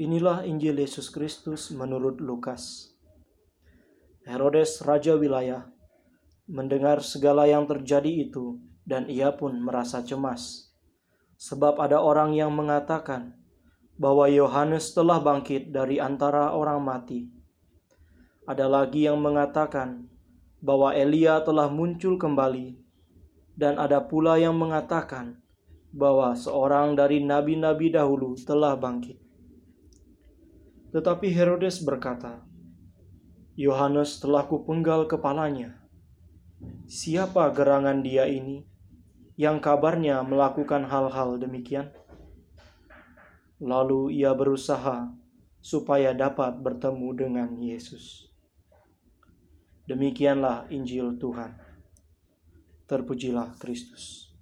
Inilah Injil Yesus Kristus menurut Lukas. Herodes, raja wilayah, mendengar segala yang terjadi itu, dan ia pun merasa cemas, sebab ada orang yang mengatakan bahwa Yohanes telah bangkit dari antara orang mati. Ada lagi yang mengatakan bahwa Elia telah muncul kembali, dan ada pula yang mengatakan bahwa seorang dari nabi-nabi dahulu telah bangkit. Tetapi Herodes berkata, Yohanes telah kupenggal kepalanya. Siapa gerangan dia ini yang kabarnya melakukan hal-hal demikian? Lalu ia berusaha supaya dapat bertemu dengan Yesus. Demikianlah Injil Tuhan. Terpujilah Kristus.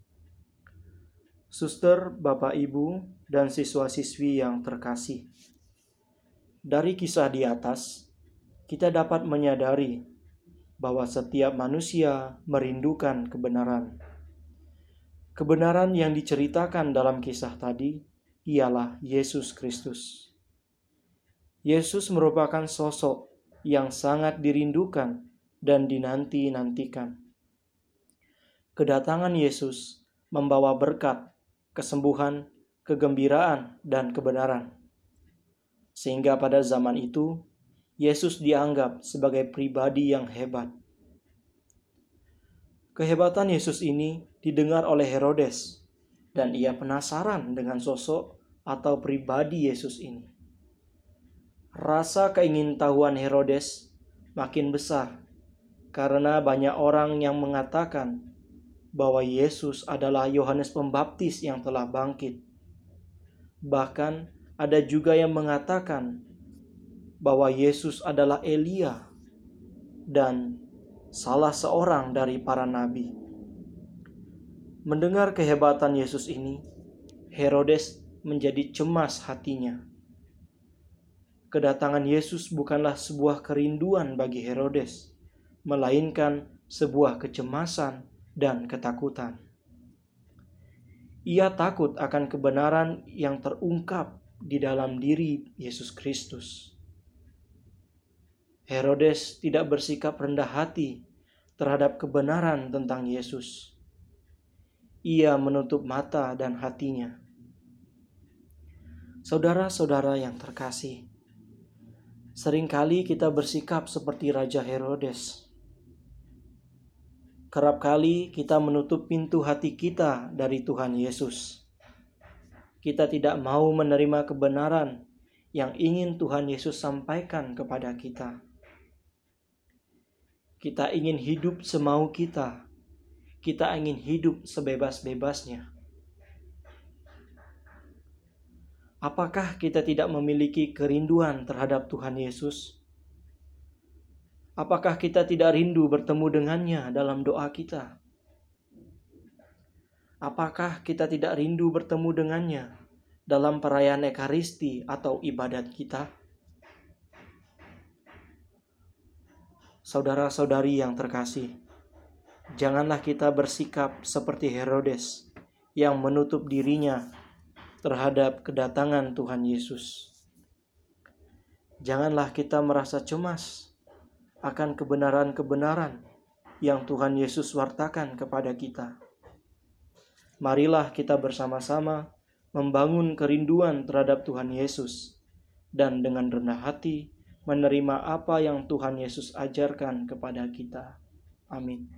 Suster, Bapak, Ibu, dan siswa-siswi yang terkasih. Dari kisah di atas, kita dapat menyadari bahwa setiap manusia merindukan kebenaran. Kebenaran yang diceritakan dalam kisah tadi ialah Yesus Kristus. Yesus merupakan sosok yang sangat dirindukan dan dinanti-nantikan. Kedatangan Yesus membawa berkat, kesembuhan, kegembiraan, dan kebenaran sehingga pada zaman itu Yesus dianggap sebagai pribadi yang hebat. Kehebatan Yesus ini didengar oleh Herodes, dan ia penasaran dengan sosok atau pribadi Yesus ini. Rasa keingintahuan Herodes makin besar karena banyak orang yang mengatakan bahwa Yesus adalah Yohanes Pembaptis yang telah bangkit. Bahkan ada juga yang mengatakan bahwa Yesus adalah Elia dan salah seorang dari para nabi. Mendengar kehebatan Yesus ini, Herodes menjadi cemas hatinya. Kedatangan Yesus bukanlah sebuah kerinduan bagi Herodes, melainkan sebuah kecemasan dan ketakutan. Ia takut akan kebenaran yang terungkap di dalam diri Yesus Kristus. Herodes tidak bersikap rendah hati terhadap kebenaran tentang Yesus. Ia menutup mata dan hatinya. Saudara-saudara yang terkasih, sering kali kita bersikap seperti Raja Herodes. Kerap kali kita menutup pintu hati kita dari Tuhan Yesus kita tidak mau menerima kebenaran yang ingin Tuhan Yesus sampaikan kepada kita. Kita ingin hidup semau kita. Kita ingin hidup sebebas-bebasnya. Apakah kita tidak memiliki kerinduan terhadap Tuhan Yesus? Apakah kita tidak rindu bertemu dengannya dalam doa kita? Apakah kita tidak rindu bertemu dengannya dalam perayaan Ekaristi atau ibadat kita? Saudara-saudari yang terkasih, janganlah kita bersikap seperti Herodes yang menutup dirinya terhadap kedatangan Tuhan Yesus. Janganlah kita merasa cemas akan kebenaran-kebenaran yang Tuhan Yesus wartakan kepada kita marilah kita bersama-sama membangun kerinduan terhadap Tuhan Yesus dan dengan rendah hati menerima apa yang Tuhan Yesus ajarkan kepada kita. Amin.